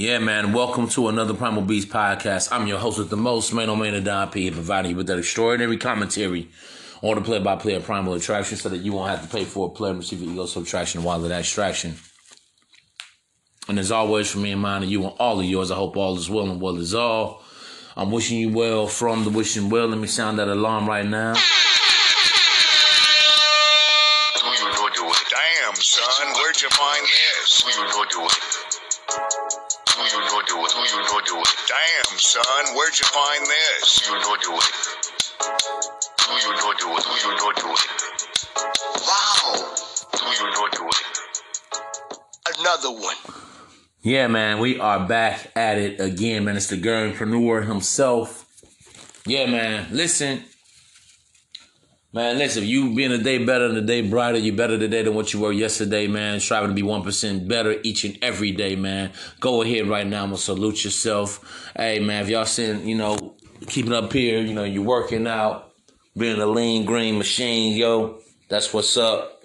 Yeah, man. Welcome to another Primal Beast podcast. I'm your host with the most, man, oh man, the Don P, providing you with that extraordinary commentary on the play-by-play Primal Attraction so that you won't have to pay for a play and receive ego subtraction while that extraction. And as always, for me and mine and you and all of yours, I hope all is well and well is all. I'm wishing you well from the wishing well. Let me sound that alarm right now. Son, where'd you find this? Who you know do it? Who you know do it? Who you know do it? Wow. Who you know do it? Another one. Yeah, man, we are back at it again, man. It's the Gamepreneur himself. Yeah, man. Listen, man. Listen. You being a day better and a day brighter. You better today than what you were yesterday, man. Striving to be one percent better each and every day, man. Go ahead right now. I'm gonna salute yourself. Hey, man. If y'all seeing, you know, keeping up here, you know, you're working out, being a lean green machine, yo. That's what's up.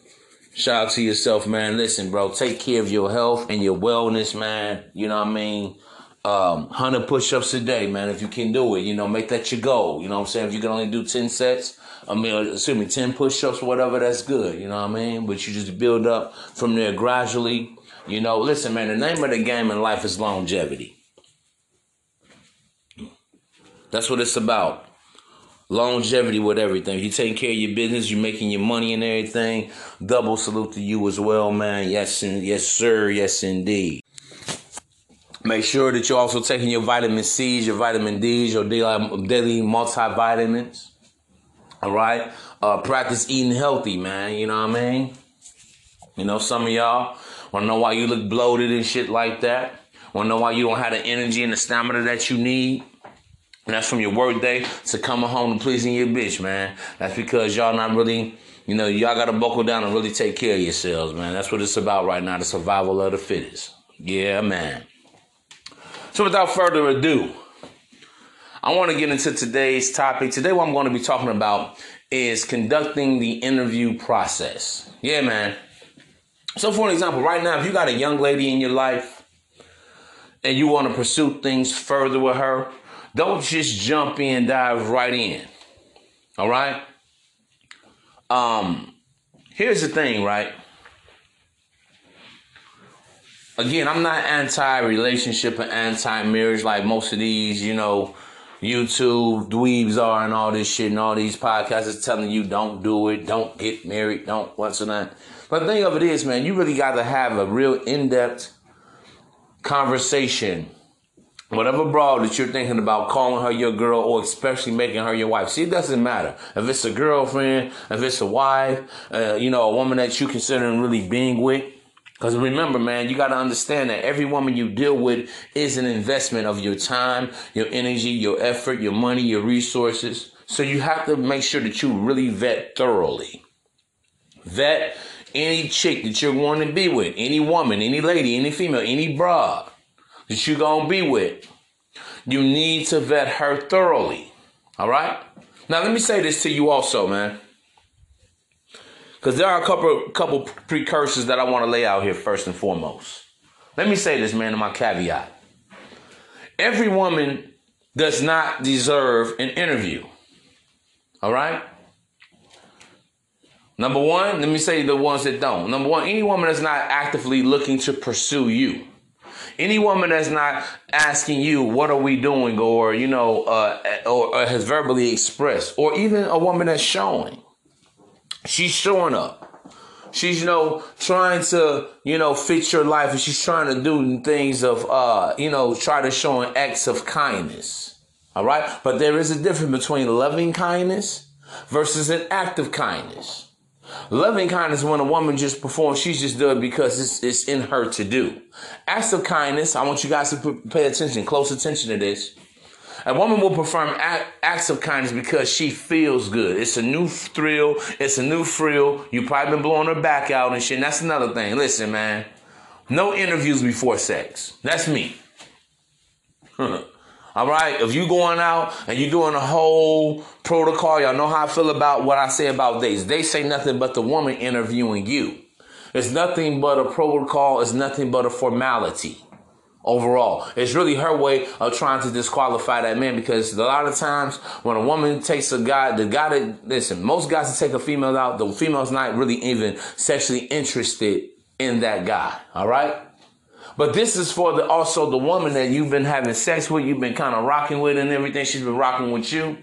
Shout out to yourself, man. Listen, bro, take care of your health and your wellness, man. You know what I mean? Um, 100 push ups a day, man. If you can do it, you know, make that your goal. You know what I'm saying? If you can only do 10 sets, I mean, uh, excuse me, 10 push ups, whatever, that's good. You know what I mean? But you just build up from there gradually. You know, listen, man, the name of the game in life is longevity. That's what it's about. Longevity with everything. You taking care of your business, you're making your money and everything. Double salute to you as well, man. Yes, and yes, sir. Yes, indeed. Make sure that you're also taking your vitamin C's, your vitamin D's, your daily multivitamins. All right. Uh, practice eating healthy, man. You know what I mean? You know, some of y'all want to know why you look bloated and shit like that. Want to know why you don't have the energy and the stamina that you need. And that's from your work day to coming home and pleasing your bitch, man. That's because y'all not really, you know, y'all got to buckle down and really take care of yourselves, man. That's what it's about right now, the survival of the fittest. Yeah, man. So without further ado, I want to get into today's topic. Today, what I'm going to be talking about is conducting the interview process. Yeah, man. So, for an example, right now, if you got a young lady in your life and you want to pursue things further with her, don't just jump in, dive right in. All right? Um, here's the thing, right? Again, I'm not anti-relationship and anti-marriage like most of these, you know, YouTube dweebs are and all this shit and all these podcasts is telling you don't do it, don't get married, don't what's that. But the thing of it is, man, you really got to have a real in-depth conversation. Whatever broad that you're thinking about calling her your girl or especially making her your wife. See, it doesn't matter. If it's a girlfriend, if it's a wife, uh, you know, a woman that you considering really being with, because remember, man, you got to understand that every woman you deal with is an investment of your time, your energy, your effort, your money, your resources. So you have to make sure that you really vet thoroughly. Vet any chick that you're going to be with, any woman, any lady, any female, any broad that you're going to be with. You need to vet her thoroughly. All right? Now, let me say this to you also, man. Because there are a couple couple precursors that I want to lay out here first and foremost. Let me say this, man, in my caveat. Every woman does not deserve an interview. All right? Number one, let me say the ones that don't. Number one, any woman that's not actively looking to pursue you. Any woman that's not asking you, what are we doing? Or, you know, uh, or, or has verbally expressed. Or even a woman that's showing. She's showing up. She's, you know, trying to, you know, fit your life and she's trying to do things of, uh, you know, try to show an acts of kindness. All right. But there is a difference between loving kindness versus an act of kindness. Loving kindness when a woman just performs, she's just doing it because it's, it's in her to do. Acts of kindness, I want you guys to pay attention, close attention to this. A woman will perform acts of kindness because she feels good. It's a new thrill. It's a new thrill. You probably been blowing her back out and shit. And that's another thing. Listen, man. No interviews before sex. That's me. All right. If you going out and you doing a whole protocol, y'all know how I feel about what I say about dates. They say nothing but the woman interviewing you. It's nothing but a protocol. It's nothing but a formality overall. It's really her way of trying to disqualify that man because a lot of times when a woman takes a guy, the guy that, listen, most guys that take a female out, the female's not really even sexually interested in that guy. All right. But this is for the, also the woman that you've been having sex with, you've been kind of rocking with and everything. She's been rocking with you.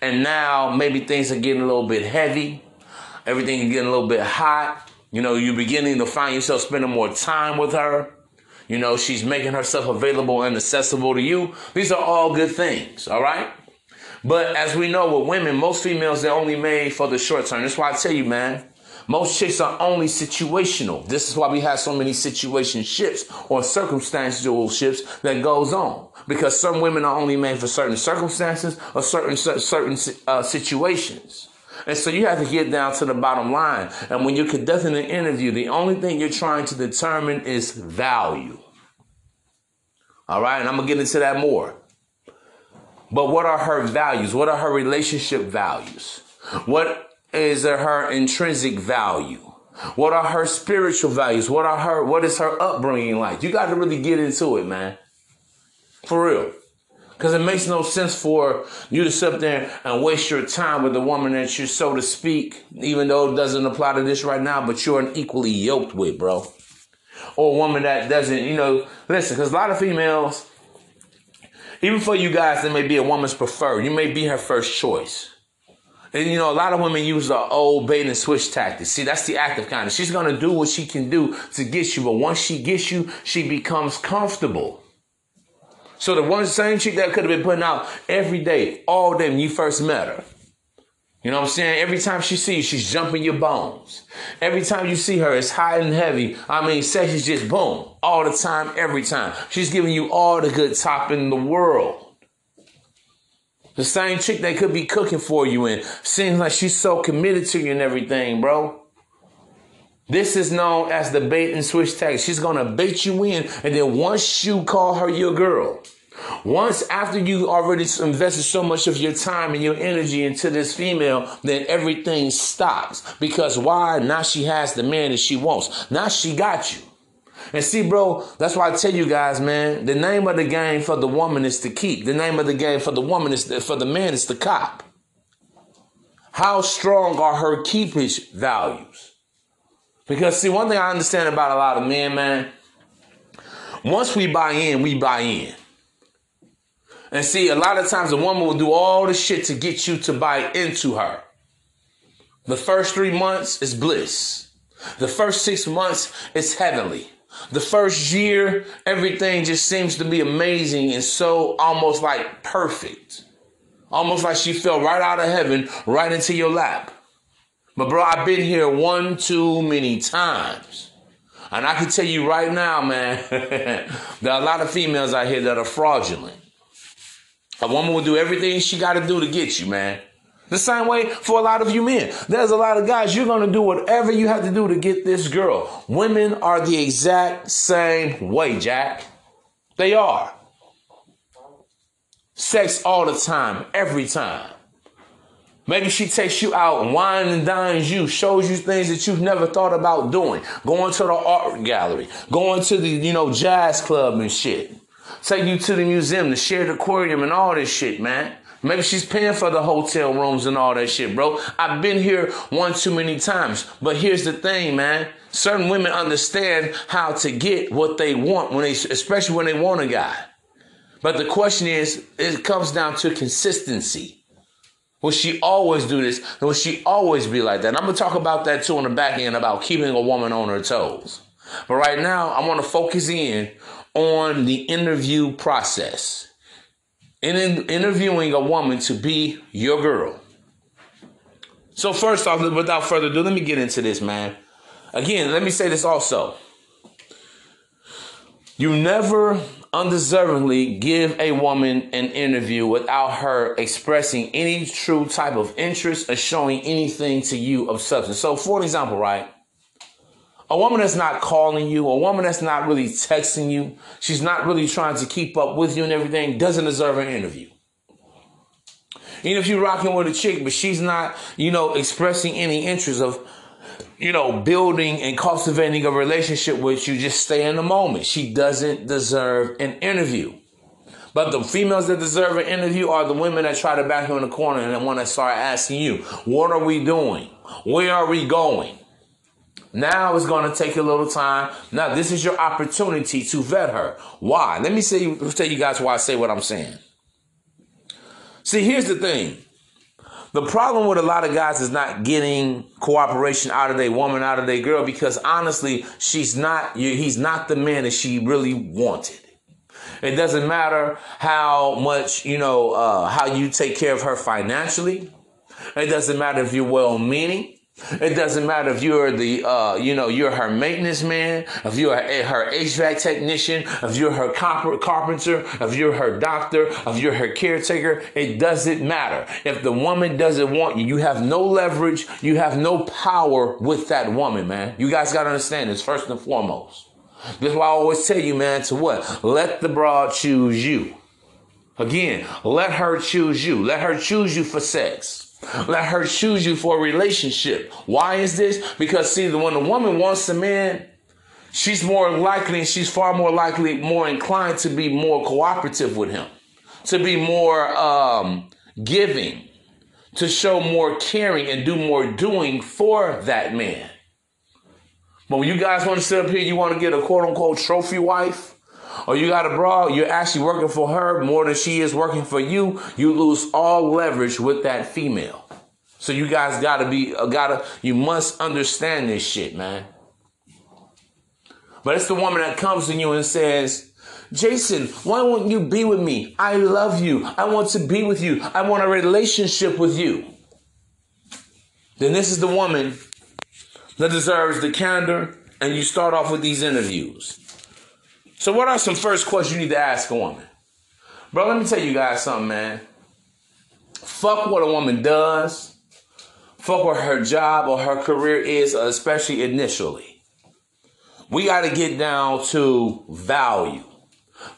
And now maybe things are getting a little bit heavy. Everything is getting a little bit hot. You know, you're beginning to find yourself spending more time with her. You know, she's making herself available and accessible to you. These are all good things, all right? But as we know with women, most females, they're only made for the short term. That's why I tell you, man, most chicks are only situational. This is why we have so many situation ships or circumstantial ships that goes on. Because some women are only made for certain circumstances or certain certain uh, situations. And so you have to get down to the bottom line. And when you're conducting an interview, the only thing you're trying to determine is value. All right. And I'm to get into that more. But what are her values? What are her relationship values? What is her intrinsic value? What are her spiritual values? What are her, what is her upbringing like? You got to really get into it, man. For real. Because it makes no sense for you to sit there and waste your time with a woman that you're, so to speak, even though it doesn't apply to this right now, but you're an equally yoked with, bro. Or a woman that doesn't, you know, listen, because a lot of females, even for you guys, that may be a woman's preferred. You may be her first choice. And you know, a lot of women use the old bait and switch tactic. See, that's the active kind. She's gonna do what she can do to get you, but once she gets you, she becomes comfortable. So the one same chick that could have been putting out every day, all day when you first met her. You know what I'm saying? Every time she sees you, she's jumping your bones. Every time you see her, it's high and heavy. I mean, sex is just boom. All the time, every time. She's giving you all the good top in the world. The same chick they could be cooking for you and seems like she's so committed to you and everything, bro. This is known as the bait and switch tactic. She's gonna bait you in, and then once you call her your girl, once after you already invested so much of your time and your energy into this female, then everything stops. Because why? Now she has the man that she wants. Now she got you. And see, bro, that's why I tell you guys, man, the name of the game for the woman is to keep. The name of the game for the woman is for the man is the cop. How strong are her keepage values? Because see, one thing I understand about a lot of men, man, once we buy in, we buy in. And see, a lot of times a woman will do all the shit to get you to buy into her. The first three months is bliss. The first six months is heavenly. The first year, everything just seems to be amazing and so almost like perfect. Almost like she fell right out of heaven, right into your lap. But bro, I've been here one too many times. And I can tell you right now, man, there are a lot of females out here that are fraudulent. A woman will do everything she got to do to get you, man. The same way for a lot of you men. There's a lot of guys, you're going to do whatever you have to do to get this girl. Women are the exact same way, Jack. They are. Sex all the time, every time. Maybe she takes you out and wine and dines you, shows you things that you've never thought about doing. Going to the art gallery, going to the, you know, jazz club and shit. Take you to the museum, the Shedd aquarium and all this shit, man. Maybe she's paying for the hotel rooms and all that shit, bro. I've been here one too many times. But here's the thing, man. Certain women understand how to get what they want when they, especially when they want a guy. But the question is, it comes down to consistency. Will she always do this? Will she always be like that? And I'm gonna talk about that too on the back end about keeping a woman on her toes. But right now, I want to focus in on the interview process. In, in interviewing a woman to be your girl. So first off, without further ado, let me get into this, man. Again, let me say this also. You never undeservingly give a woman an interview without her expressing any true type of interest or showing anything to you of substance. So, for example, right? A woman that's not calling you, a woman that's not really texting you, she's not really trying to keep up with you and everything, doesn't deserve an interview. Even if you're rocking with a chick, but she's not, you know, expressing any interest of you know, building and cultivating a relationship with you, just stay in the moment. She doesn't deserve an interview. But the females that deserve an interview are the women that try to back you in the corner and one that start asking you, what are we doing? Where are we going? Now it's going to take a little time. Now this is your opportunity to vet her. Why? Let me say, tell you guys why I say what I'm saying. See, here's the thing. The problem with a lot of guys is not getting cooperation out of their woman, out of their girl, because honestly, she's not, he's not the man that she really wanted. It doesn't matter how much, you know, uh, how you take care of her financially. It doesn't matter if you're well meaning. It doesn't matter if you're the, uh, you know, you're her maintenance man, if you're her HVAC technician, if you're her carpenter, if you're her doctor, if you're her caretaker. It doesn't matter. If the woman doesn't want you, you have no leverage, you have no power with that woman, man. You guys got to understand this first and foremost. That's why I always tell you, man, to what? Let the broad choose you. Again, let her choose you. Let her choose you for sex. Let her choose you for a relationship. Why is this? Because see, the when a woman wants a man, she's more likely and she's far more likely, more inclined to be more cooperative with him. to be more um, giving, to show more caring and do more doing for that man. But when you guys want to sit up here, you want to get a quote unquote trophy wife, or you got a bra, you're actually working for her more than she is working for you, you lose all leverage with that female. So you guys gotta be, uh, gotta, you must understand this shit, man. But it's the woman that comes to you and says, Jason, why won't you be with me? I love you. I want to be with you. I want a relationship with you. Then this is the woman that deserves the candor, and you start off with these interviews. So, what are some first questions you need to ask a woman? Bro, let me tell you guys something, man. Fuck what a woman does. Fuck what her job or her career is, especially initially. We got to get down to value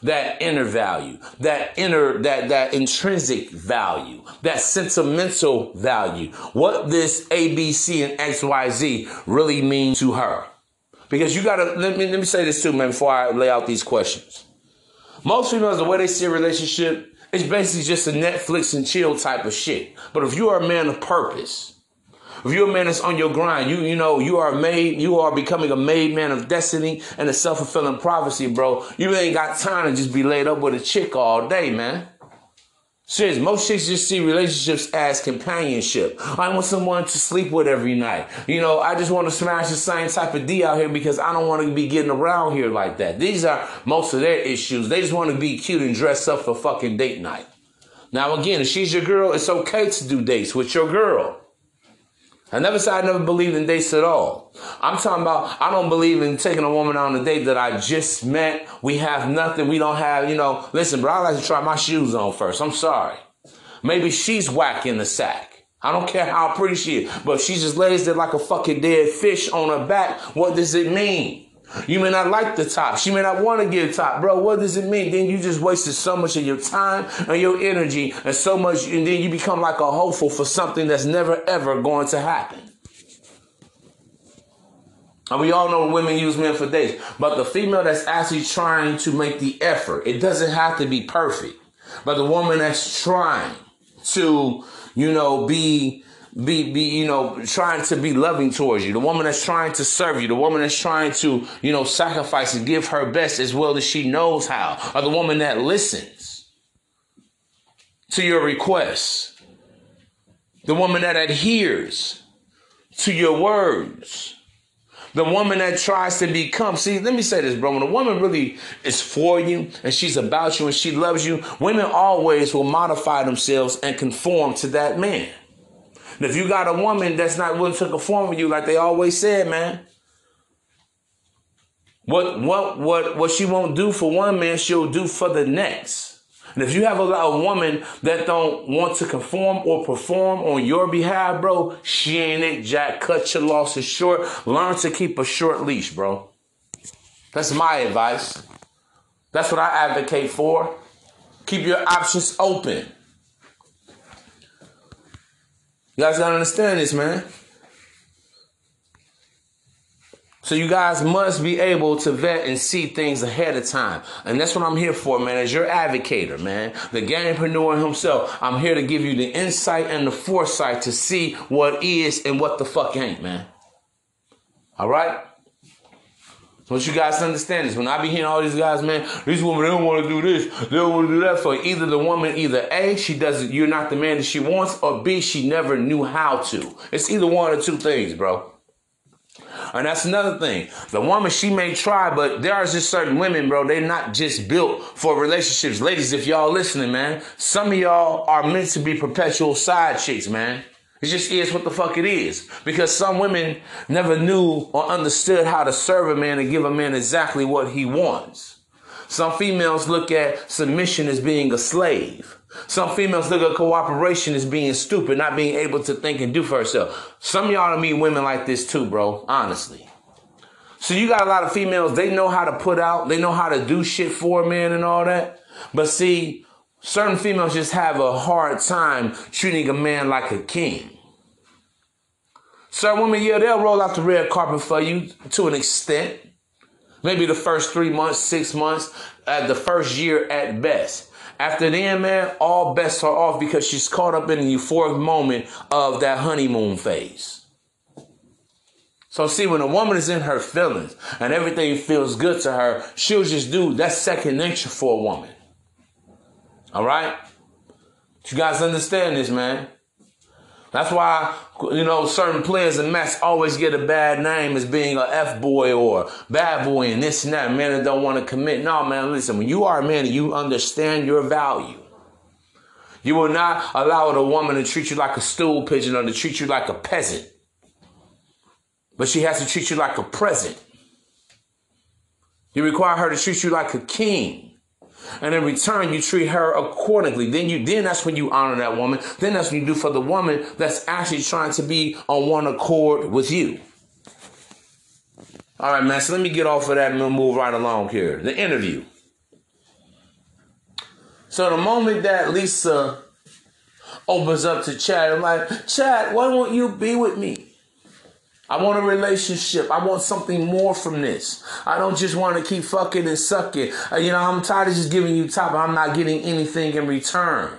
that inner value, that inner, that, that intrinsic value, that sentimental value, what this A, B, C, and X, Y, Z really mean to her. Because you gotta, let me, let me say this too, man, before I lay out these questions. Most females, the way they see a relationship, it's basically just a Netflix and chill type of shit. But if you are a man of purpose, if you're a man that's on your grind, you you know you are made, you are becoming a made man of destiny and a self fulfilling prophecy, bro. You ain't got time to just be laid up with a chick all day, man. Most chicks just see relationships as companionship. I want someone to sleep with every night. You know, I just want to smash the same type of D out here because I don't want to be getting around here like that. These are most of their issues. They just want to be cute and dress up for fucking date night. Now, again, if she's your girl, it's okay to do dates with your girl. I never said I never believed in dates at all. I'm talking about I don't believe in taking a woman on a date that I just met. We have nothing. We don't have, you know, listen, bro, I like to try my shoes on first. I'm sorry. Maybe she's whack in the sack. I don't care how pretty she is, but she just lays there like a fucking dead fish on her back, what does it mean? You may not like the top. She may not want to a top. Bro, what does it mean? Then you just wasted so much of your time and your energy and so much, and then you become like a hopeful for something that's never ever going to happen. And we all know women use men for dates, but the female that's actually trying to make the effort, it doesn't have to be perfect, but the woman that's trying to, you know, be be be you know trying to be loving towards you. The woman that's trying to serve you. The woman that's trying to you know sacrifice and give her best as well as she knows how or the woman that listens to your requests. The woman that adheres to your words. The woman that tries to become see let me say this bro. When a woman really is for you and she's about you and she loves you women always will modify themselves and conform to that man and if you got a woman that's not willing to conform with you, like they always said, man, what what what what she won't do for one man, she'll do for the next. And if you have a, a woman that don't want to conform or perform on your behalf, bro, she ain't it, Jack. Cut your losses short. Learn to keep a short leash, bro. That's my advice. That's what I advocate for. Keep your options open. You guys gotta understand this, man. So you guys must be able to vet and see things ahead of time. And that's what I'm here for, man. As your advocator, man. The gamepreneur himself. I'm here to give you the insight and the foresight to see what is and what the fuck ain't, man. All right? Don't you guys understand this? When I be hearing all these guys, man, these women they don't want to do this, they don't want to do that for either the woman, either A, she doesn't, you're not the man that she wants, or B, she never knew how to. It's either one or two things, bro. And that's another thing. The woman, she may try, but there are just certain women, bro, they're not just built for relationships. Ladies, if y'all listening, man, some of y'all are meant to be perpetual side chicks, man. It just is what the fuck it is. Because some women never knew or understood how to serve a man and give a man exactly what he wants. Some females look at submission as being a slave. Some females look at cooperation as being stupid, not being able to think and do for herself. Some of y'all meet women like this too, bro, honestly. So you got a lot of females, they know how to put out, they know how to do shit for a man and all that. But see, Certain females just have a hard time treating a man like a king. Certain women, yeah, they'll roll out the red carpet for you to an extent. Maybe the first three months, six months, at the first year at best. After then, man, all bets are off because she's caught up in the euphoric moment of that honeymoon phase. So see, when a woman is in her feelings and everything feels good to her, she'll just do that's second nature for a woman. All right? You guys understand this, man? That's why, you know, certain players in Mets always get a bad name as being a F boy or bad boy and this and that. Men that don't want to commit. No, man, listen, when you are a man you understand your value, you will not allow a woman to treat you like a stool pigeon or to treat you like a peasant. But she has to treat you like a present. You require her to treat you like a king and in return you treat her accordingly then you then that's when you honor that woman. Then that's when you do for the woman that's actually trying to be on one accord with you. All right man so let me get off of that and move right along here. The interview. So the moment that lisa opens up to chad i'm like chad why won't you be with me I want a relationship. I want something more from this. I don't just want to keep fucking and sucking. Uh, you know, I'm tired of just giving you top. I'm not getting anything in return.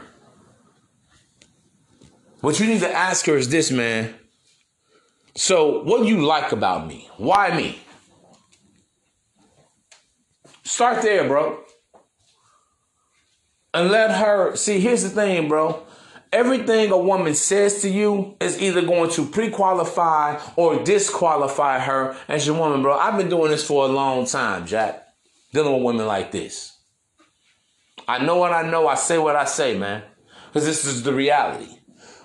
What you need to ask her is this, man. So, what do you like about me? Why me? Start there, bro. And let her see. Here's the thing, bro everything a woman says to you is either going to pre-qualify or disqualify her as your woman, bro. I've been doing this for a long time, Jack. Dealing with women like this. I know what I know. I say what I say, man. Because this is the reality.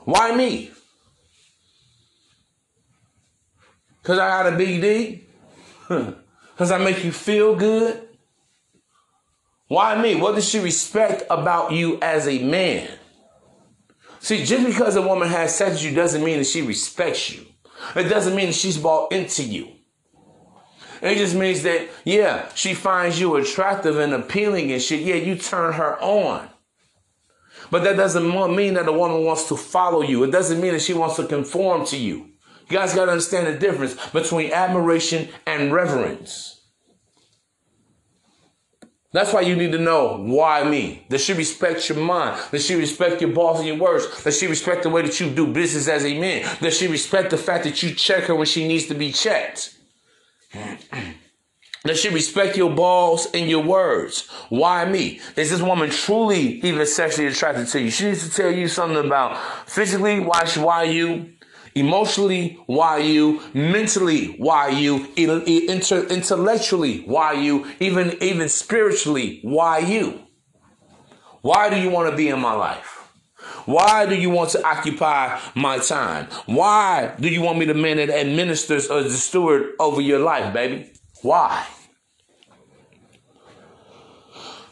Why me? Because I got a big D? Because I make you feel good? Why me? What does she respect about you as a man? See, just because a woman has sex with you doesn't mean that she respects you. It doesn't mean that she's bought into you. It just means that, yeah, she finds you attractive and appealing and shit. Yeah, you turn her on. But that doesn't mean that a woman wants to follow you. It doesn't mean that she wants to conform to you. You guys got to understand the difference between admiration and reverence. That's why you need to know why me. Does she respect your mind? Does she respect your boss and your words? Does she respect the way that you do business as a man? Does she respect the fact that you check her when she needs to be checked? Does she respect your balls and your words? Why me? Is this woman truly even sexually attracted to you? She needs to tell you something about physically why why you, Emotionally, why you? Mentally, why you? Inter- intellectually, why you? Even even spiritually, why you? Why do you want to be in my life? Why do you want to occupy my time? Why do you want me to man that administers as the steward over your life, baby? Why?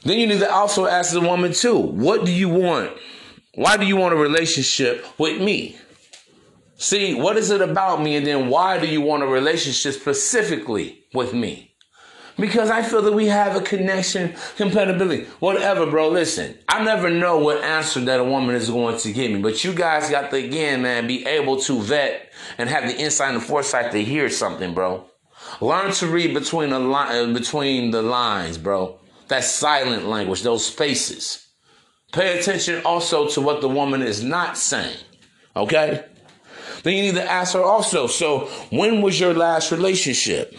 Then you need to also ask the woman too, what do you want? Why do you want a relationship with me? See, what is it about me? And then why do you want a relationship specifically with me? Because I feel that we have a connection, compatibility, whatever, bro. Listen, I never know what answer that a woman is going to give me, but you guys got to, again, man, be able to vet and have the insight and foresight to hear something, bro. Learn to read between the line, uh, between the lines, bro. That silent language, those spaces. Pay attention also to what the woman is not saying. Okay? Then you need to ask her also, so when was your last relationship?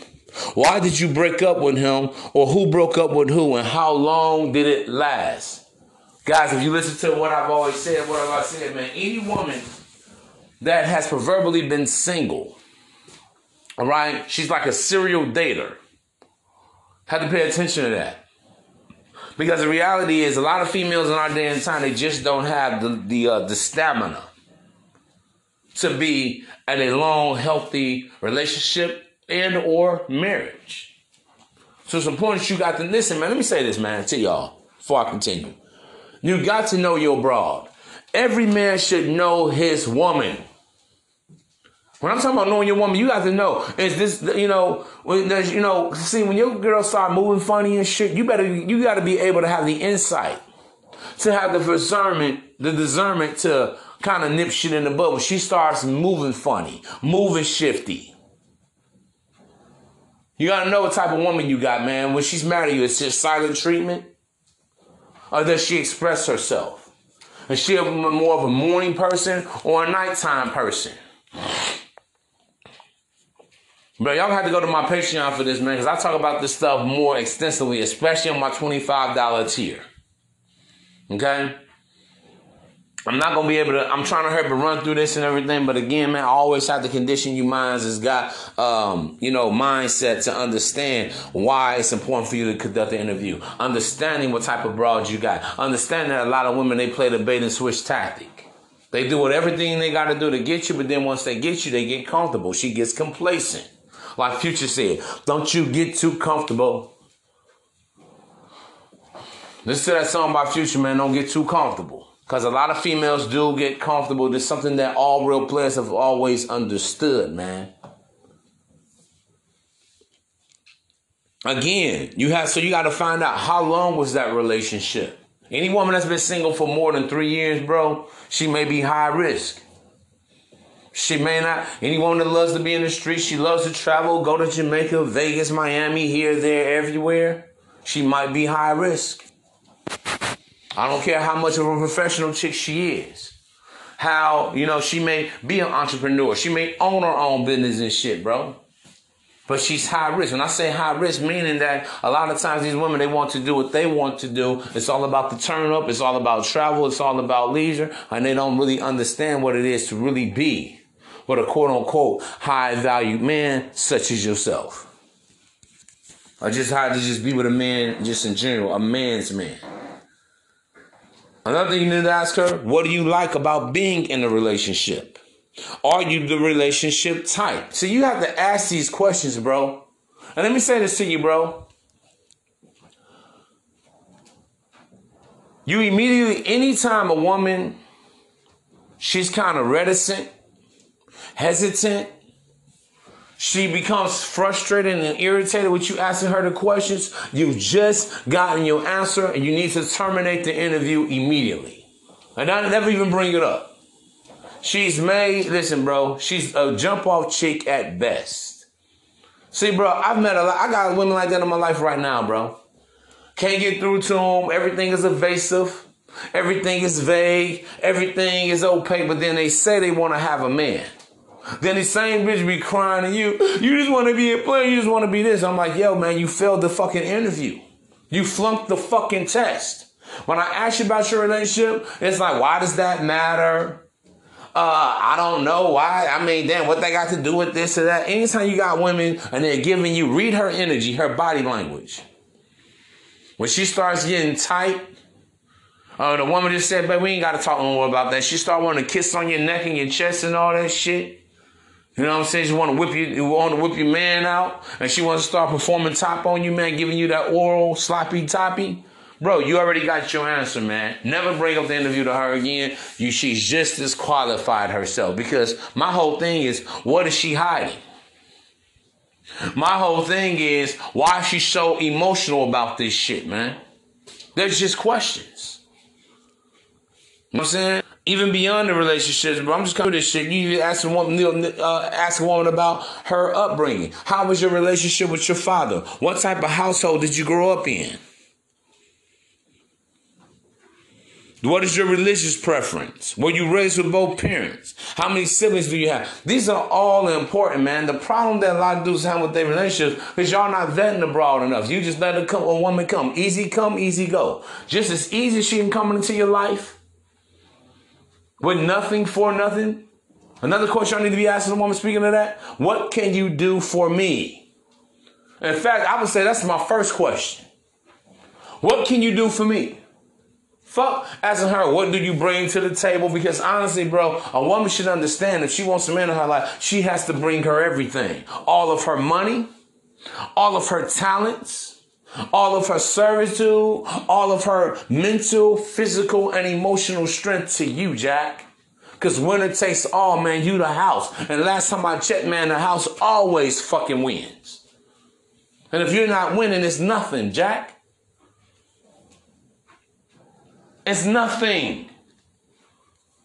Why did you break up with him or who broke up with who and how long did it last? Guys, if you listen to what I've always said, what I've always said, man, any woman that has proverbially been single, all right, she's like a serial dater. Have to pay attention to that. Because the reality is, a lot of females in our day and time, they just don't have the the, uh, the stamina to be in a long, healthy relationship and or marriage. So it's important you got to listen, man. Let me say this, man, to y'all before I continue. You got to know your broad. Every man should know his woman. When I'm talking about knowing your woman, you got to know is this you know you know see when your girl start moving funny and shit, you better you got to be able to have the insight to have the discernment, the discernment to kind of nip shit in the bud. When she starts moving funny, moving shifty. You gotta know what type of woman you got, man. When she's mad at you, it's just silent treatment. Or does she express herself? Is she more of a morning person or a nighttime person? But y'all have to go to my Patreon for this, man, because I talk about this stuff more extensively, especially on my $25 tier. Okay? I'm not gonna be able to. I'm trying to hurry to run through this and everything, but again, man, I always have to condition you minds has got, um, you know, mindset to understand why it's important for you to conduct the interview. Understanding what type of broad you got. Understanding that a lot of women they play the bait and switch tactic. They do what everything they got to do to get you, but then once they get you, they get comfortable. She gets complacent. Like Future said, don't you get too comfortable. Listen to that song by Future, man. Don't get too comfortable. Because a lot of females do get comfortable. There's something that all real players have always understood, man. Again, you have so you got to find out how long was that relationship. Any woman that's been single for more than three years, bro, she may be high risk. She may not. Any woman that loves to be in the street, she loves to travel, go to Jamaica, Vegas, Miami, here, there, everywhere. She might be high risk. I don't care how much of a professional chick she is. How, you know, she may be an entrepreneur. She may own her own business and shit, bro. But she's high risk. When I say high risk, meaning that a lot of times these women, they want to do what they want to do. It's all about the turn up. It's all about travel. It's all about leisure. And they don't really understand what it is to really be what a quote unquote high value man such as yourself. Or just how to just be with a man just in general, a man's man. Another thing you need to ask her, what do you like about being in a relationship? Are you the relationship type? So you have to ask these questions, bro. And let me say this to you, bro. You immediately, anytime a woman, she's kind of reticent, hesitant, she becomes frustrated and irritated with you asking her the questions. You've just gotten your answer and you need to terminate the interview immediately. And I never even bring it up. She's made, listen, bro, she's a jump off chick at best. See, bro, I've met a lot, I got women like that in my life right now, bro. Can't get through to them. Everything is evasive. Everything is vague. Everything is opaque, but then they say they want to have a man. Then the same bitch be crying to you. You just want to be a player. You just want to be this. I'm like, yo, man, you failed the fucking interview. You flunked the fucking test. When I ask you about your relationship, it's like, why does that matter? Uh, I don't know why. I mean, damn, what they got to do with this or that? Anytime you got women and they're giving you, read her energy, her body language. When she starts getting tight, uh, the woman just said, "But we ain't got to talk no more about that." She start wanting to kiss on your neck and your chest and all that shit. You know what I'm saying? She want to whip you, you want to whip your man out, and she wants to start performing top on you, man, giving you that oral sloppy toppy. Bro, you already got your answer, man. Never bring up the interview to her again. You, she's just disqualified herself because my whole thing is, what is she hiding? My whole thing is, why is she so emotional about this shit, man? There's just questions. You know what I'm saying? Even beyond the relationships, but I'm just coming to this shit. You ask a woman, uh, ask a woman about her upbringing. How was your relationship with your father? What type of household did you grow up in? What is your religious preference? Were you raised with both parents? How many siblings do you have? These are all important, man. The problem that a lot of dudes have with their relationships is y'all not vetting abroad enough. You just let a, come, a woman come. Easy come, easy go. Just as easy as she can come into your life with nothing for nothing. Another question I need to be asking a woman speaking of that. What can you do for me? In fact, I would say that's my first question. What can you do for me? Fuck asking her, what do you bring to the table? Because honestly, bro, a woman should understand if she wants a man in her life, she has to bring her everything. All of her money, all of her talents, all of her servitude, all of her mental, physical, and emotional strength to you, Jack. Because winner takes all, man, you the house. And last time I checked, man, the house always fucking wins. And if you're not winning, it's nothing, Jack. It's nothing.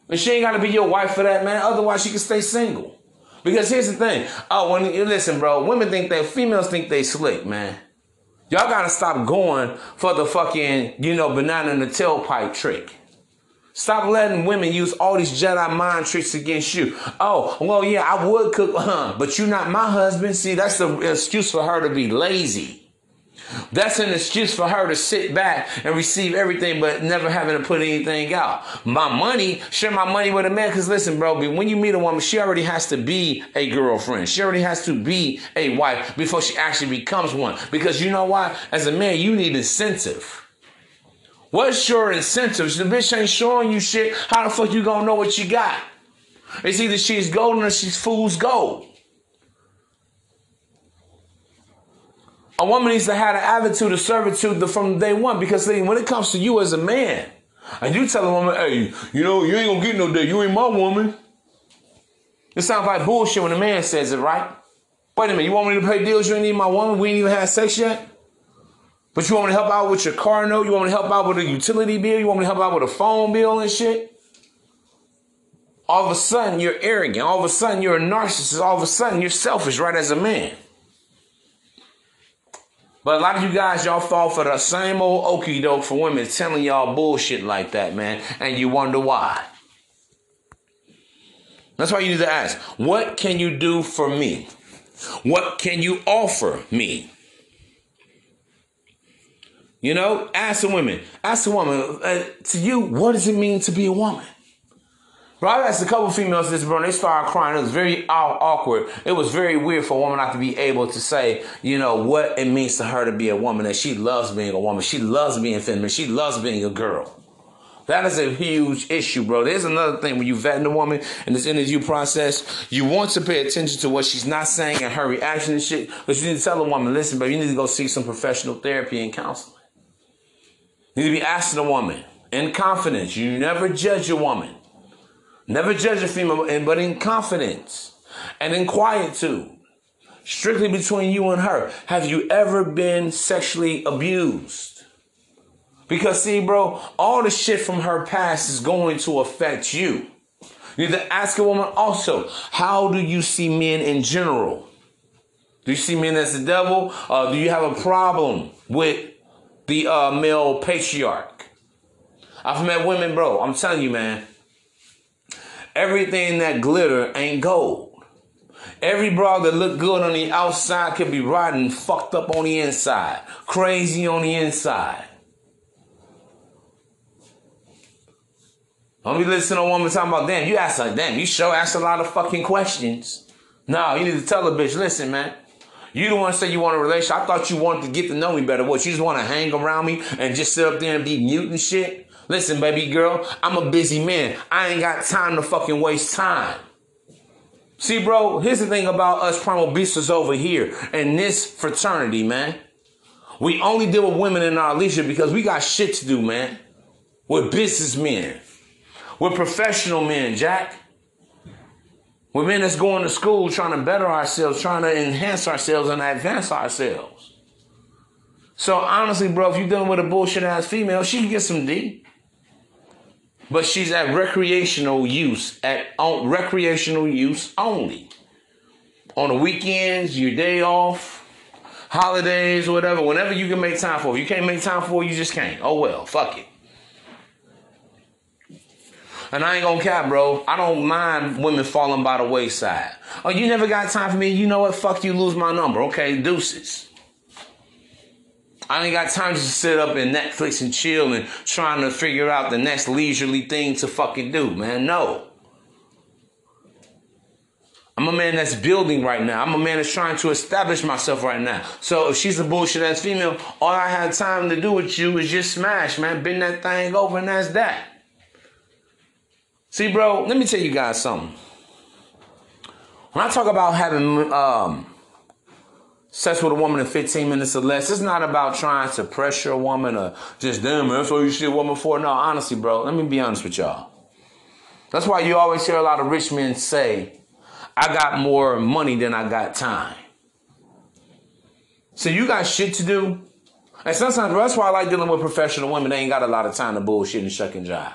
And she ain't got to be your wife for that, man. Otherwise, she can stay single. Because here's the thing. Oh, when you listen, bro, women think that females think they slick, man. Y'all gotta stop going for the fucking, you know, banana in the tailpipe trick. Stop letting women use all these Jedi mind tricks against you. Oh, well, yeah, I would cook, huh? But you're not my husband. See, that's the excuse for her to be lazy. That's an excuse for her to sit back and receive everything, but never having to put anything out. My money, share my money with a man. Cause listen, bro, when you meet a woman, she already has to be a girlfriend. She already has to be a wife before she actually becomes one. Because you know why? As a man, you need incentive. What's your incentive? The bitch ain't showing you shit. How the fuck you gonna know what you got? It's either she's golden or she's fool's gold. A woman needs to have an attitude of servitude from day one because when it comes to you as a man, and you tell a woman, hey, you know, you ain't gonna get no day, you ain't my woman. It sounds like bullshit when a man says it, right? Wait a minute, you want me to pay deals? You ain't need my woman? We ain't even had sex yet? But you want me to help out with your car note? You want me to help out with a utility bill? You want me to help out with a phone bill and shit? All of a sudden, you're arrogant. All of a sudden, you're a narcissist. All of a sudden, you're selfish, right, as a man. But a lot of you guys, y'all fall for the same old okey doke for women telling y'all bullshit like that, man. And you wonder why. That's why you need to ask, what can you do for me? What can you offer me? You know, ask the women. Ask the woman, uh, to you, what does it mean to be a woman? I asked a couple females this, bro, they started crying. It was very awkward. It was very weird for a woman not to be able to say, you know, what it means to her to be a woman, that she loves being a woman. She loves being feminine. She loves being a girl. That is a huge issue, bro. There's another thing when you vetting a woman in this interview process, you want to pay attention to what she's not saying and her reaction and shit. But you need to tell a woman, listen, but you need to go see some professional therapy and counseling. You need to be asking a woman in confidence. You never judge a woman. Never judge a female, but in confidence and in quietude, strictly between you and her. Have you ever been sexually abused? Because see, bro, all the shit from her past is going to affect you. You need to ask a woman also, how do you see men in general? Do you see men as the devil? Uh, do you have a problem with the uh, male patriarch? I've met women, bro. I'm telling you, man everything that glitter ain't gold. Every bra that look good on the outside could be rotten fucked up on the inside. Crazy on the inside. Don't be listening to a woman talking about, damn, you ask her, damn, you sure ask a lot of fucking questions. No, you need to tell a bitch, listen, man. You don't want to say you want a relationship. I thought you wanted to get to know me better. What, you just want to hang around me and just sit up there and be mute and shit? Listen, baby girl, I'm a busy man. I ain't got time to fucking waste time. See, bro, here's the thing about us primal beasts over here in this fraternity, man. We only deal with women in our leisure because we got shit to do, man. We're businessmen. We're professional men, Jack. We're men that's going to school trying to better ourselves, trying to enhance ourselves and advance ourselves. So honestly, bro, if you're dealing with a bullshit ass female, she can get some D but she's at recreational use, at on, recreational use only. On the weekends, your day off, holidays, whatever, whenever you can make time for. If you can't make time for, you just can't. Oh well, fuck it. And I ain't gonna cap, bro. I don't mind women falling by the wayside. Oh, you never got time for me? You know what? Fuck you, lose my number. Okay, deuces. I ain't got time to sit up and Netflix and chill and trying to figure out the next leisurely thing to fucking do, man. No. I'm a man that's building right now. I'm a man that's trying to establish myself right now. So if she's a bullshit ass female, all I had time to do with you is just smash, man. Bend that thing over and that's that. See, bro, let me tell you guys something. When I talk about having um, sex with a woman in 15 minutes or less. It's not about trying to pressure a woman or just, damn, that's what you see a woman for. No, honestly, bro, let me be honest with y'all. That's why you always hear a lot of rich men say, I got more money than I got time. So you got shit to do. And sometimes that's why I like dealing with professional women. They ain't got a lot of time to bullshit and shuck and jive.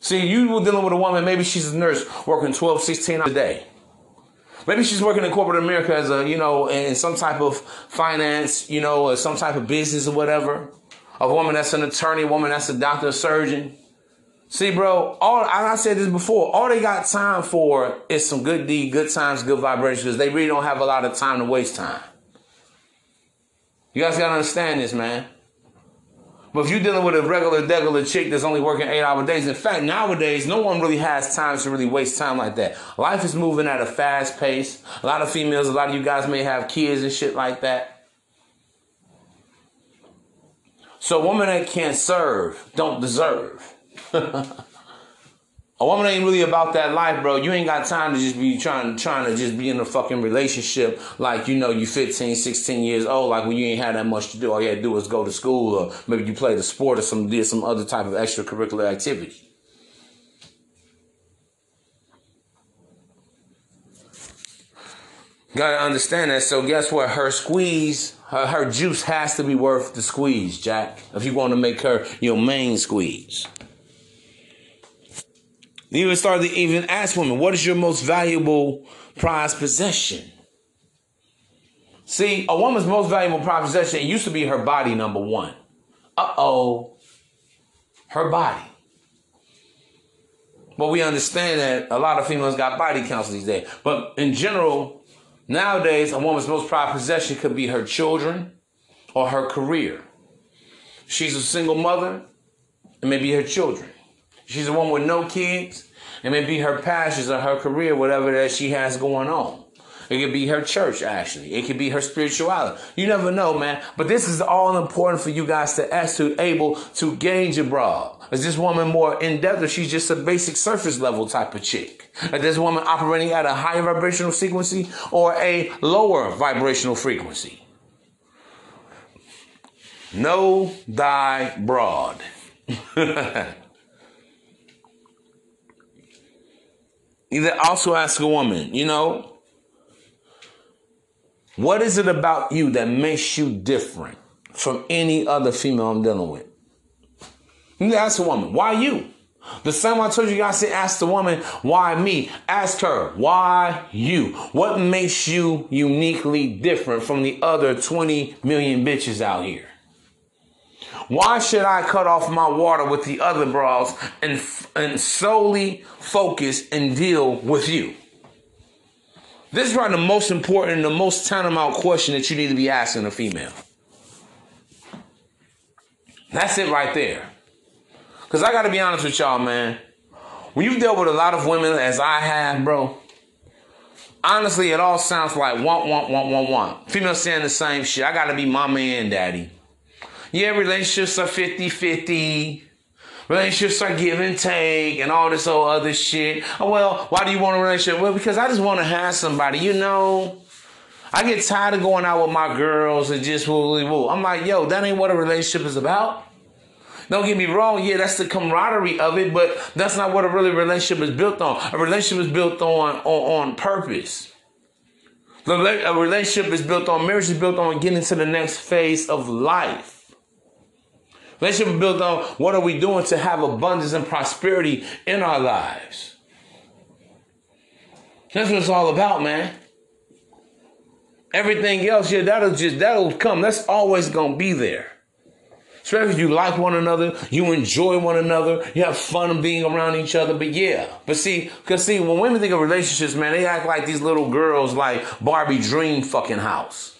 See, you were dealing with a woman, maybe she's a nurse working 12, 16 hours a day. Maybe she's working in corporate America as a, you know, in some type of finance, you know, or some type of business or whatever. A woman that's an attorney, a woman that's a doctor, a surgeon. See, bro, all I said this before, all they got time for is some good deed, good times, good vibrations, because they really don't have a lot of time to waste time. You guys gotta understand this, man. But if you're dealing with a regular, degular chick that's only working eight hour days, in fact, nowadays, no one really has time to really waste time like that. Life is moving at a fast pace. A lot of females, a lot of you guys may have kids and shit like that. So a woman that can't serve don't deserve. A woman ain't really about that life, bro. You ain't got time to just be trying trying to just be in a fucking relationship like you know you 15, 16 years old, like when you ain't had that much to do. All you had to do was go to school or maybe you played a sport or some did some other type of extracurricular activity. Gotta understand that. So guess what? Her squeeze, her, her juice has to be worth the squeeze, Jack. If you want to make her your main squeeze. You even start to even ask women, what is your most valuable prized possession? See, a woman's most valuable prized possession used to be her body, number one. Uh oh, her body. But we understand that a lot of females got body counts these days. But in general, nowadays, a woman's most prized possession could be her children or her career. She's a single mother, it may be her children. She's a woman with no kids. It may be her passions or her career, whatever that she has going on. It could be her church, actually. It could be her spirituality. You never know, man. But this is all important for you guys to ask to able to gauge abroad. Is this woman more in depth or she's just a basic surface level type of chick? Is this woman operating at a higher vibrational frequency or a lower vibrational frequency? Know thy broad. Either also ask a woman, you know, what is it about you that makes you different from any other female I'm dealing with? You ask a woman, why you? The same way I told you guys to ask the woman, why me? Ask her, why you? What makes you uniquely different from the other 20 million bitches out here? Why should I cut off my water with the other bras and, and solely focus and deal with you? This is probably the most important and the most tantamount question that you need to be asking a female. That's it right there. Because I got to be honest with y'all, man. When you've dealt with a lot of women as I have, bro, honestly, it all sounds like want, want, want, want, want. Females saying the same shit. I got to be mama and daddy. Yeah, relationships are 50 50. Relationships are give and take and all this old other shit. Oh, well, why do you want a relationship? Well, because I just want to have somebody, you know. I get tired of going out with my girls and just woo woo woo. I'm like, yo, that ain't what a relationship is about. Don't get me wrong, yeah, that's the camaraderie of it, but that's not what a really relationship is built on. A relationship is built on on, on purpose. A relationship is built on marriage is built on getting to the next phase of life. Relationship built on what are we doing to have abundance and prosperity in our lives. That's what it's all about, man. Everything else, yeah, that'll just that'll come. That's always gonna be there. Especially if you like one another, you enjoy one another, you have fun being around each other. But yeah, but see, because see, when women think of relationships, man, they act like these little girls like Barbie dream fucking house.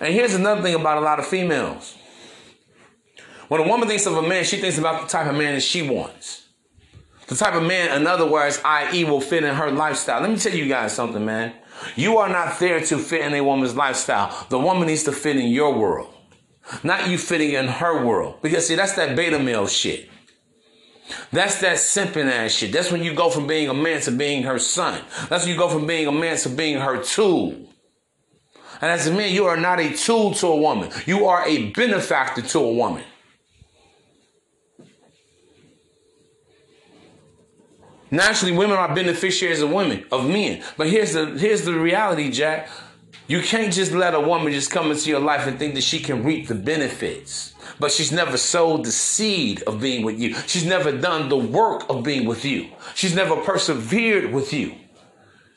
And here's another thing about a lot of females. When a woman thinks of a man, she thinks about the type of man that she wants. The type of man, in other words, i.e., will fit in her lifestyle. Let me tell you guys something, man. You are not there to fit in a woman's lifestyle. The woman needs to fit in your world, not you fitting in her world. Because, see, that's that beta male shit. That's that simping ass shit. That's when you go from being a man to being her son. That's when you go from being a man to being her tool. And as a man, you are not a tool to a woman. You are a benefactor to a woman. Naturally, women are beneficiaries of women, of men. But here's the here's the reality, Jack. You can't just let a woman just come into your life and think that she can reap the benefits. But she's never sowed the seed of being with you. She's never done the work of being with you. She's never persevered with you.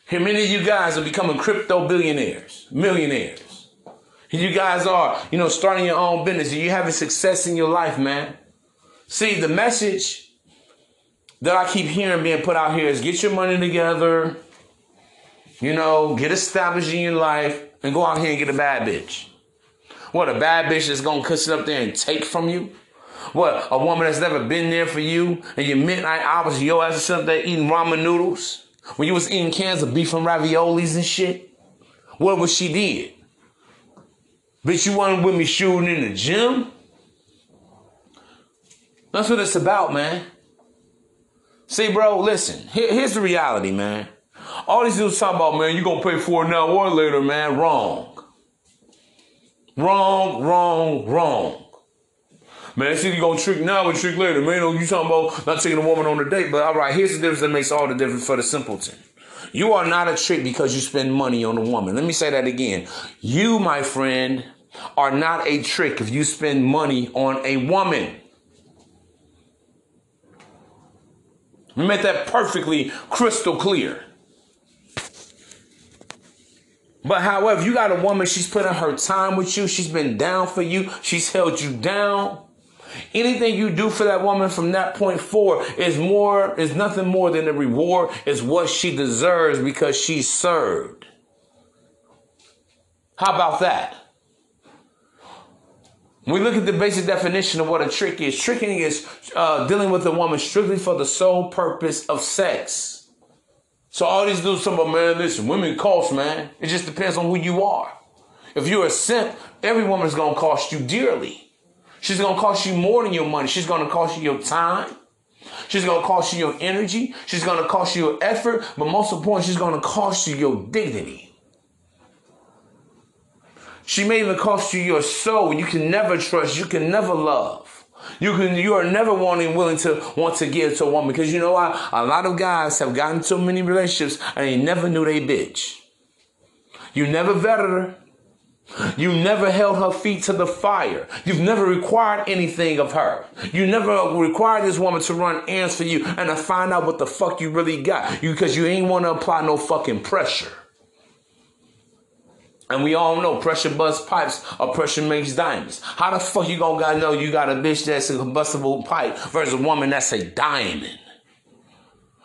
Here, many of you guys are becoming crypto billionaires, millionaires. You guys are, you know, starting your own business. And you're having success in your life, man. See, the message that I keep hearing being put out here is get your money together, you know, get established in your life, and go out here and get a bad bitch. What, a bad bitch that's gonna cuss sit up there and take from you? What, a woman that's never been there for you, and your midnight hours, your ass is up there eating ramen noodles? When you was eating cans of beef and raviolis and shit? What was she did? Bitch, you wasn't with me shooting in the gym? That's what it's about, man. See, bro, listen. Here, here's the reality, man. All these dudes talking about, man, you're gonna pay for it now or later, man. Wrong. Wrong, wrong, wrong. Man, see you gonna trick now and trick later. Man, you talking about not taking a woman on a date, but all right, here's the difference that makes all the difference for the simpleton. You are not a trick because you spend money on a woman. Let me say that again. You, my friend, are not a trick if you spend money on a woman. We make that perfectly crystal clear. But however, you got a woman, she's put in her time with you, she's been down for you, she's held you down. Anything you do for that woman from that point forward is more, is nothing more than a reward, is what she deserves because she served. How about that? We look at the basic definition of what a trick is, tricking is uh, dealing with a woman strictly for the sole purpose of sex. So all these dudes talking about, man, listen, women cost, man. It just depends on who you are. If you're a simp, every woman's gonna cost you dearly. She's gonna cost you more than your money. She's gonna cost you your time. She's gonna cost you your energy. She's gonna cost you your effort. But most important, she's gonna cost you your dignity. She may even cost you your soul. You can never trust. You can never love. You can. You are never wanting, willing to want to give to a woman because you know why? A lot of guys have gotten so many relationships and they never knew they bitch. You never vetted her. You never held her feet to the fire. You've never required anything of her. You never required this woman to run errands for you and to find out what the fuck you really got. You because you ain't want to apply no fucking pressure. And we all know pressure busts pipes or pressure makes diamonds. How the fuck you gonna gotta know you got a bitch that's a combustible pipe versus a woman that's a diamond?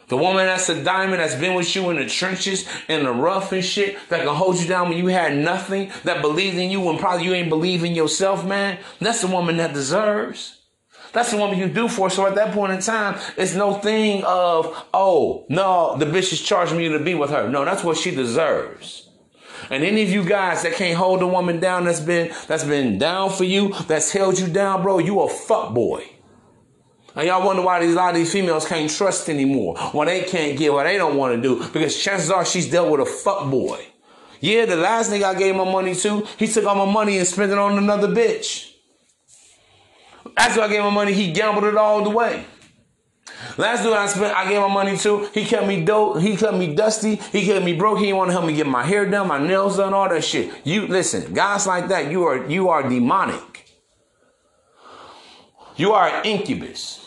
The woman that's a diamond that's been with you in the trenches, in the rough and shit, that can hold you down when you had nothing, that believes in you when probably you ain't believe in yourself, man. That's the woman that deserves. That's the woman you do for. So at that point in time, it's no thing of, oh, no, the bitch is charging me to be with her. No, that's what she deserves. And any of you guys that can't hold a woman down that's been that's been down for you, that's held you down, bro, you a fuck boy. And y'all wonder why these, a lot of these females can't trust anymore. Why they can't get what they don't want to do. Because chances are she's dealt with a fuck boy. Yeah, the last nigga I gave my money to, he took all my money and spent it on another bitch. After I gave my money, he gambled it all the way. Last dude I spent, I gave my money to, he kept me dope, he kept me dusty, he kept me broke, he didn't want to help me get my hair done, my nails done, all that shit. You listen, guys like that, you are you are demonic. You are an incubus.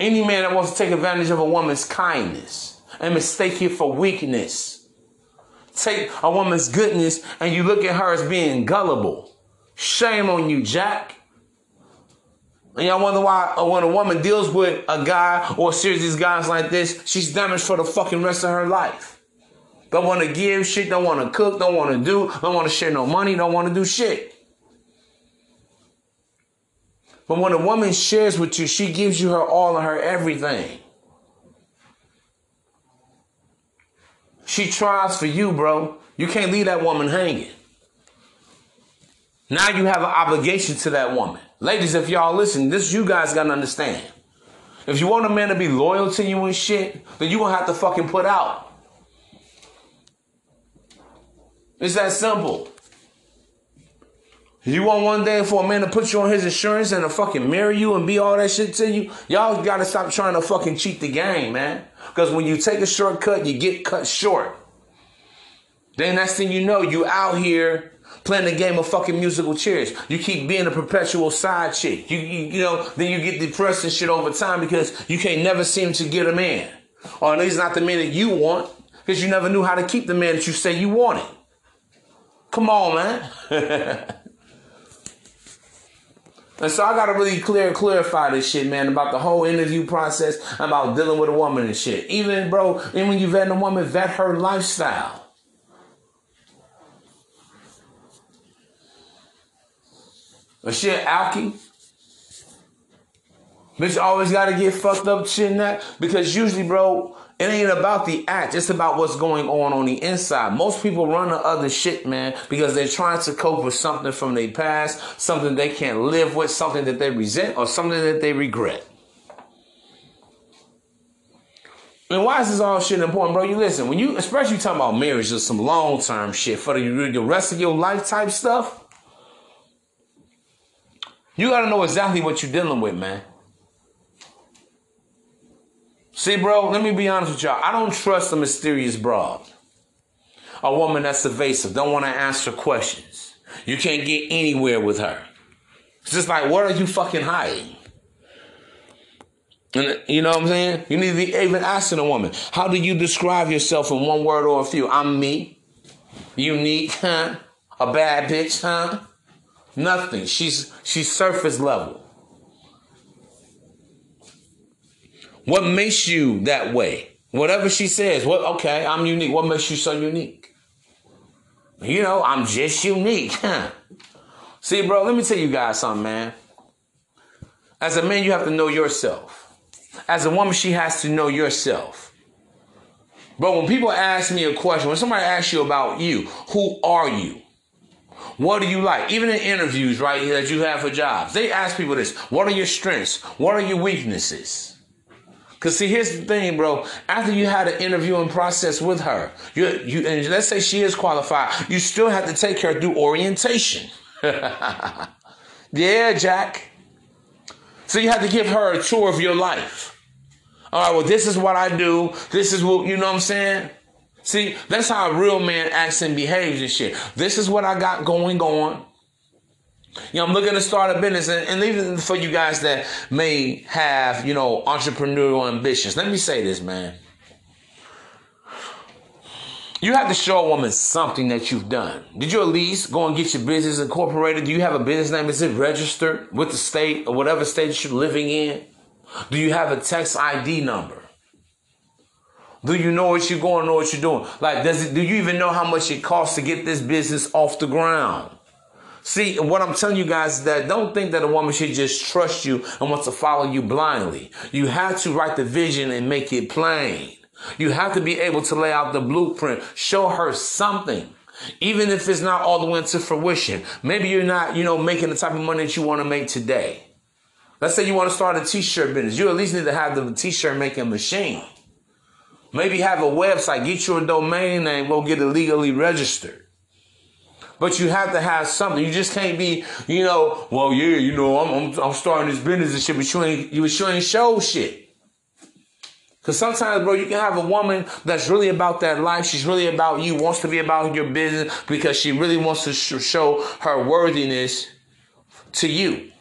Any man that wants to take advantage of a woman's kindness and mistake it for weakness. Take a woman's goodness and you look at her as being gullible. Shame on you, Jack. And y'all wonder why when a woman deals with a guy or a series of these guys like this, she's damaged for the fucking rest of her life. Don't want to give shit, don't want to cook, don't want to do, don't want to share no money, don't want to do shit. But when a woman shares with you, she gives you her all and her everything. She tries for you, bro. You can't leave that woman hanging. Now you have an obligation to that woman. Ladies, if y'all listen, this you guys gotta understand. If you want a man to be loyal to you and shit, then you gonna have to fucking put out. It's that simple. You want one day for a man to put you on his insurance and to fucking marry you and be all that shit to you? Y'all gotta stop trying to fucking cheat the game, man. Because when you take a shortcut, you get cut short. Then next thing you know, you out here playing the game of fucking musical chairs. You keep being a perpetual side chick. You, you, you know, then you get depressed and shit over time because you can't never seem to get a man. Or at least not the man that you want, because you never knew how to keep the man that you say you wanted. Come on, man. And so I gotta really clear clarify this shit, man, about the whole interview process, about dealing with a woman and shit. Even bro, even when you vet a woman, vet her lifestyle. A shit alky. Bitch always gotta get fucked up shit and that. Because usually, bro, it ain't about the act. It's about what's going on on the inside. Most people run to other shit, man, because they're trying to cope with something from their past, something they can't live with, something that they resent, or something that they regret. And why is this all shit important, bro? You listen, when you, especially you talking about marriage or some long term shit for the, the rest of your life type stuff, you gotta know exactly what you're dealing with, man. See, bro, let me be honest with y'all. I don't trust a mysterious broad. A woman that's evasive, don't want to answer questions. You can't get anywhere with her. It's just like, what are you fucking hiding? And you know what I'm saying? You need to be even asking a woman, how do you describe yourself in one word or a few? I'm me. Unique, huh? A bad bitch, huh? Nothing. She's she's surface level. What makes you that way? Whatever she says, what okay, I'm unique. What makes you so unique? You know, I'm just unique. See, bro, let me tell you guys something, man. As a man, you have to know yourself. As a woman, she has to know yourself. But when people ask me a question, when somebody asks you about you, who are you? What do you like? Even in interviews, right, that you have for jobs, they ask people this What are your strengths? What are your weaknesses? Cause see, here's the thing, bro. After you had an interviewing process with her, you you and let's say she is qualified, you still have to take her through orientation. yeah, Jack. So you have to give her a tour of your life. All right, well, this is what I do. This is what you know what I'm saying? See, that's how a real man acts and behaves and shit. This is what I got going on. You know, I'm looking to start a business, and, and even for you guys that may have, you know, entrepreneurial ambitions. Let me say this, man. You have to show a woman something that you've done. Did you at least go and get your business incorporated? Do you have a business name? Is it registered with the state or whatever state you're living in? Do you have a text ID number? Do you know what you're going, know what you're doing? Like, does it, do you even know how much it costs to get this business off the ground? See, what I'm telling you guys is that don't think that a woman should just trust you and wants to follow you blindly. You have to write the vision and make it plain. You have to be able to lay out the blueprint, show her something. Even if it's not all the way into fruition. Maybe you're not, you know, making the type of money that you want to make today. Let's say you want to start a t-shirt business. You at least need to have the t-shirt making machine. Maybe have a website, get you a domain name, go get it legally registered. But you have to have something. You just can't be, you know, well, yeah, you know, I'm, I'm, I'm starting this business and shit, but you ain't, you, you ain't show shit. Cause sometimes, bro, you can have a woman that's really about that life. She's really about you, wants to be about your business because she really wants to sh- show her worthiness to you.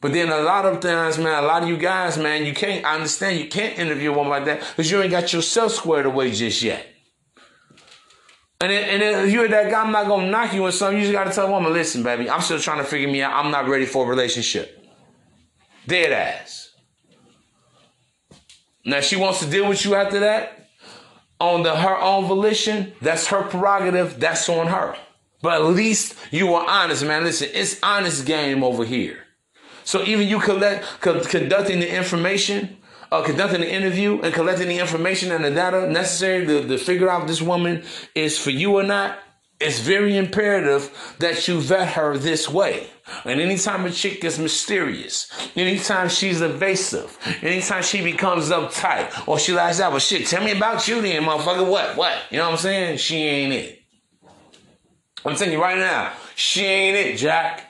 But then a lot of times, man, a lot of you guys, man, you can't I understand you can't interview a woman like that because you ain't got yourself squared away just yet. And then, and then if you're that guy, I'm not gonna knock you or something. You just gotta tell a woman, listen, baby, I'm still trying to figure me out. I'm not ready for a relationship. Dead ass. Now she wants to deal with you after that on the her own volition. That's her prerogative. That's on her. But at least you were honest, man. Listen, it's honest game over here. So even you collect conducting the information uh, conducting the interview and collecting the information and the data necessary to, to figure out if this woman is for you or not, it's very imperative that you vet her this way. And anytime a chick gets mysterious, anytime she's evasive, anytime she becomes uptight, or she likes out, well, shit, tell me about you then, motherfucker. What? What? You know what I'm saying? She ain't it. I'm telling you right now, she ain't it, Jack.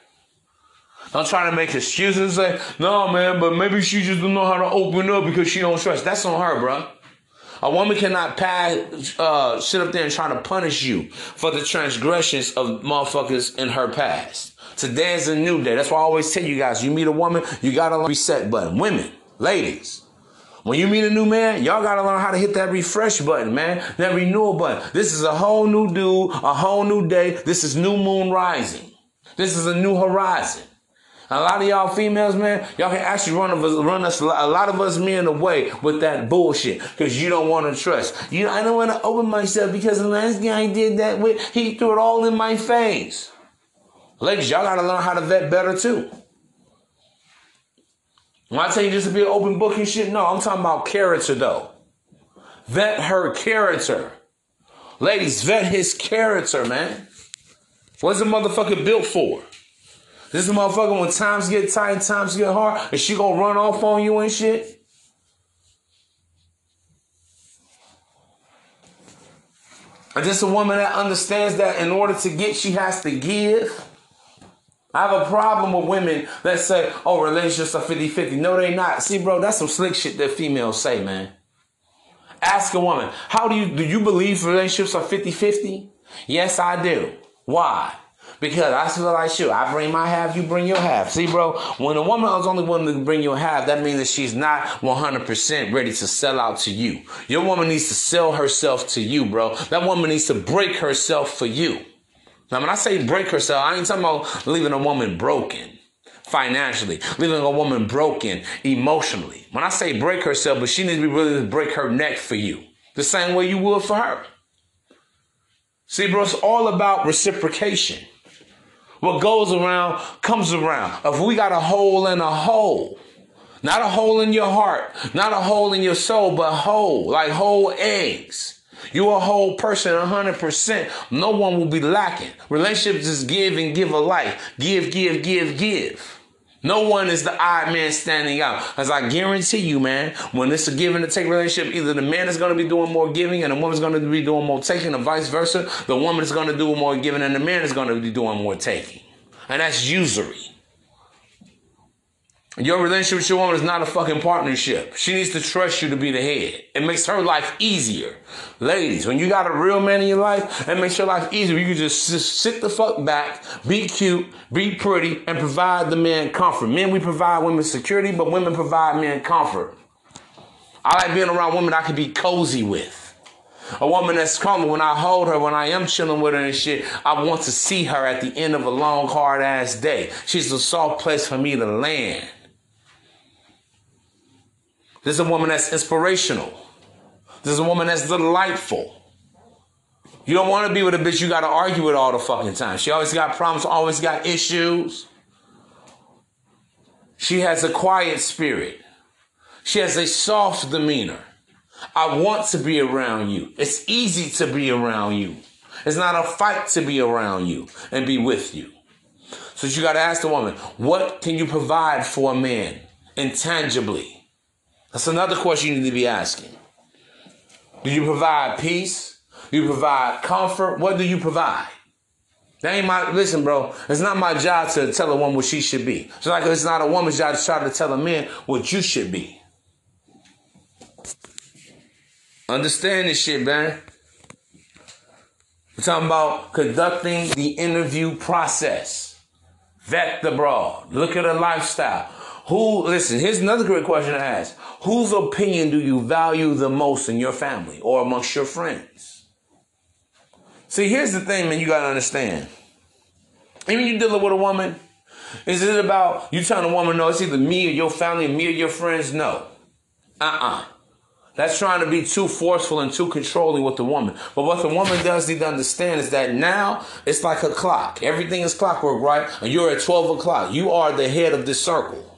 I'm trying to make excuses. Say, no, man, but maybe she just don't know how to open up because she don't trust. That's on her, bro. A woman cannot pass, uh, sit up there and try to punish you for the transgressions of motherfuckers in her past. Today is a new day. That's why I always tell you guys, you meet a woman, you got a reset button. Women, ladies, When you meet a new man, y'all gotta learn how to hit that refresh button, man. That renewal button. This is a whole new dude, a whole new day. This is new moon rising. This is a new horizon. A lot of y'all females, man, y'all can actually run us, run us a lot of us men away with that bullshit because you don't want to trust. You, I don't want to open myself because the last guy did that with, he threw it all in my face. Ladies, y'all gotta learn how to vet better too. When I tell you just to be an open book and shit, no, I'm talking about character though. Vet her character. Ladies, vet his character, man. What's the motherfucker built for? This is motherfucker when times get tight, times get hard, and she gonna run off on you and shit. And just a woman that understands that in order to get, she has to give. I have a problem with women that say, oh, relationships are 50 50. No, they not. See, bro, that's some slick shit that females say, man. Ask a woman, how do you do you believe relationships are 50 50? Yes, I do. Why? Because I feel like shit. I bring my half, you bring your half. See, bro, when a woman is only willing to bring your half, that means that she's not 100% ready to sell out to you. Your woman needs to sell herself to you, bro. That woman needs to break herself for you. Now, when I say break herself, I ain't talking about leaving a woman broken financially, leaving a woman broken emotionally. When I say break herself, but she needs to be willing to break her neck for you, the same way you would for her. See, bro, it's all about reciprocation. What goes around comes around. If we got a hole in a hole, not a hole in your heart, not a hole in your soul, but whole, like whole eggs. You a whole person, 100%. No one will be lacking. Relationships is give and give a alike. Give, give, give, give. No one is the odd man standing out. As I guarantee you, man, when it's a and a take relationship, either the man is going to be doing more giving and the woman's going to be doing more taking, or vice versa. The woman is going to do more giving and the man is going to be doing more taking. And that's usury. Your relationship with your woman is not a fucking partnership. She needs to trust you to be the head. It makes her life easier. Ladies, when you got a real man in your life, it makes your life easier. You can just, sit the fuck back, be cute, be pretty, and provide the man comfort. Men, we provide women security, but women provide men comfort. I like being around women I can be cozy with. A woman that's coming when I hold her, when I am chilling with her and shit, I want to see her at the end of a long, hard ass day. She's a soft place for me to land. This is a woman that's inspirational. This is a woman that's delightful. You don't want to be with a bitch you got to argue with all the fucking time. She always got problems, always got issues. She has a quiet spirit. She has a soft demeanor. I want to be around you. It's easy to be around you. It's not a fight to be around you and be with you. So you got to ask the woman, what can you provide for a man intangibly? That's another question you need to be asking. Do you provide peace? Do you provide comfort? What do you provide? That ain't my listen, bro. It's not my job to tell a woman what she should be. Just like it's not a woman's job to try to tell a man what you should be. Understand this shit, man. We're talking about conducting the interview process. Vet the broad. Look at her lifestyle. Who, listen, here's another great question to ask. Whose opinion do you value the most in your family or amongst your friends? See, here's the thing, man, you gotta understand. Even you dealing with a woman, is it about you telling a woman, no, it's either me or your family, me or your friends? No. Uh-uh. That's trying to be too forceful and too controlling with the woman. But what the woman does need to understand is that now it's like a clock. Everything is clockwork, right? And you're at 12 o'clock. You are the head of this circle.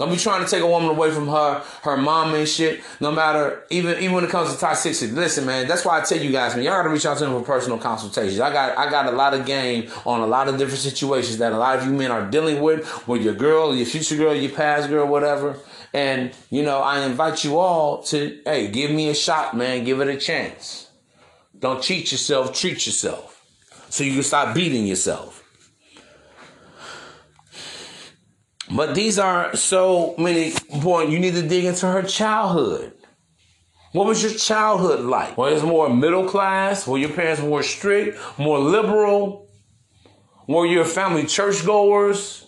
Don't be trying to take a woman away from her, her mom and shit. No matter, even even when it comes to toxicity. Listen, man, that's why I tell you guys, man, y'all gotta reach out to them for personal consultations. I got I got a lot of game on a lot of different situations that a lot of you men are dealing with, with your girl, your future girl, your past girl, whatever. And you know, I invite you all to, hey, give me a shot, man. Give it a chance. Don't cheat yourself. Treat yourself, so you can stop beating yourself. But these are so many boy, you need to dig into her childhood. What was your childhood like? Was it more middle class? Were your parents more strict, more liberal? Were your family churchgoers?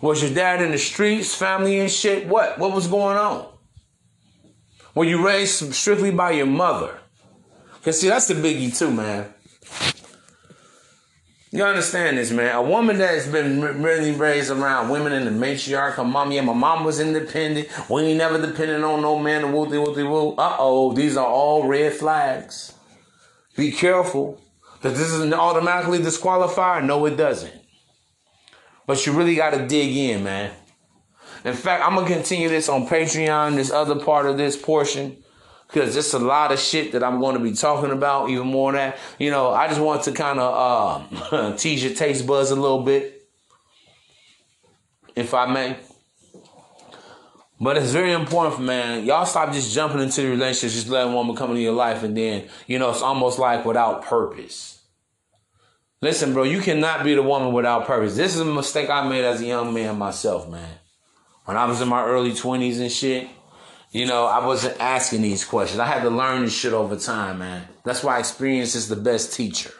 Was your dad in the streets, family and shit? What? What was going on? Were you raised strictly by your mother? Cause see, that's the biggie too, man. You understand this, man? A woman that's been really raised around women in the matriarch, her mom, yeah, my mom was independent. We ain't never depended on no man wooty wooty woo. Uh oh, these are all red flags. Be careful that this isn't automatically disqualified. No, it doesn't. But you really got to dig in, man. In fact, I'm gonna continue this on Patreon, this other part of this portion because there's a lot of shit that I'm going to be talking about, even more than that. You know, I just want to kind of uh, tease your taste buds a little bit, if I may. But it's very important, man. Y'all stop just jumping into the relationships, just letting woman come into your life, and then, you know, it's almost like without purpose. Listen, bro, you cannot be the woman without purpose. This is a mistake I made as a young man myself, man. When I was in my early 20s and shit, you know, I wasn't asking these questions. I had to learn this shit over time, man. That's why experience is the best teacher.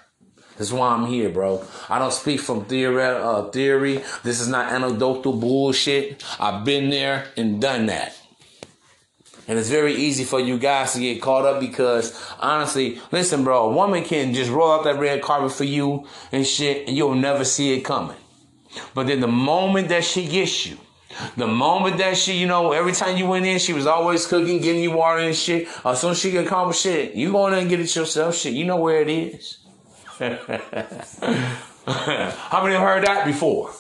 That's why I'm here, bro. I don't speak from theory. Uh, theory. This is not anecdotal bullshit. I've been there and done that. And it's very easy for you guys to get caught up because honestly, listen, bro, a woman can just roll out that red carpet for you and shit, and you'll never see it coming. But then the moment that she gets you, the moment that she, you know, every time you went in, she was always cooking, getting you water and shit. As soon as she get accomplished shit, you go in there and get it yourself. Shit, you know where it is. How many have heard that before?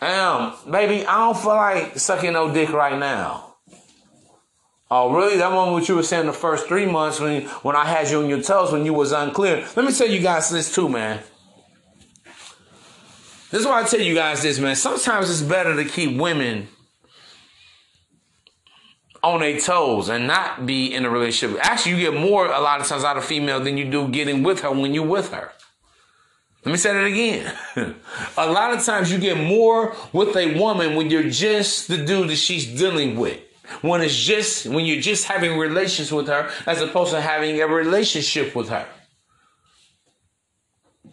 Um, baby, I don't feel like sucking no dick right now. Oh, really? That one what you were saying the first three months when when I had you on your toes when you was unclear. Let me tell you guys this too, man. This is why I tell you guys this, man. Sometimes it's better to keep women on their toes and not be in a relationship. Actually, you get more a lot of times out of female than you do getting with her when you're with her. Let me say that again. a lot of times you get more with a woman when you're just the dude that she's dealing with. When it's just when you're just having relations with her as opposed to having a relationship with her.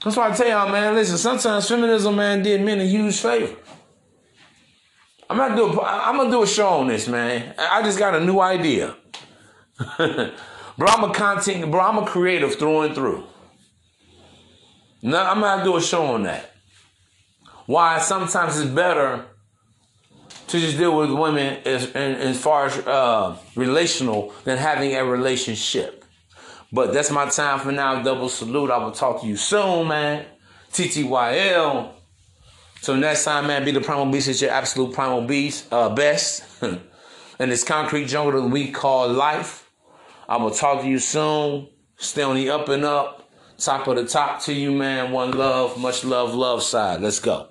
That's why I tell y'all, man, listen, sometimes feminism, man, did men a huge favor. I'm not do I'm gonna do a show on this, man. I just got a new idea. bro, I'm a content, bro, I'm a creative through and through. No, I'm gonna do a show on that. Why sometimes it's better to just deal with women as, as far as uh, relational than having a relationship. But that's my time for now. Double salute. I will talk to you soon, man. TTYL. So next time, man, be the primal beast is your absolute primal beast, uh, best. in this concrete jungle that we call life. I will talk to you soon. Stay on the up and up. Top of the top to you, man. One love, much love, love side. Let's go.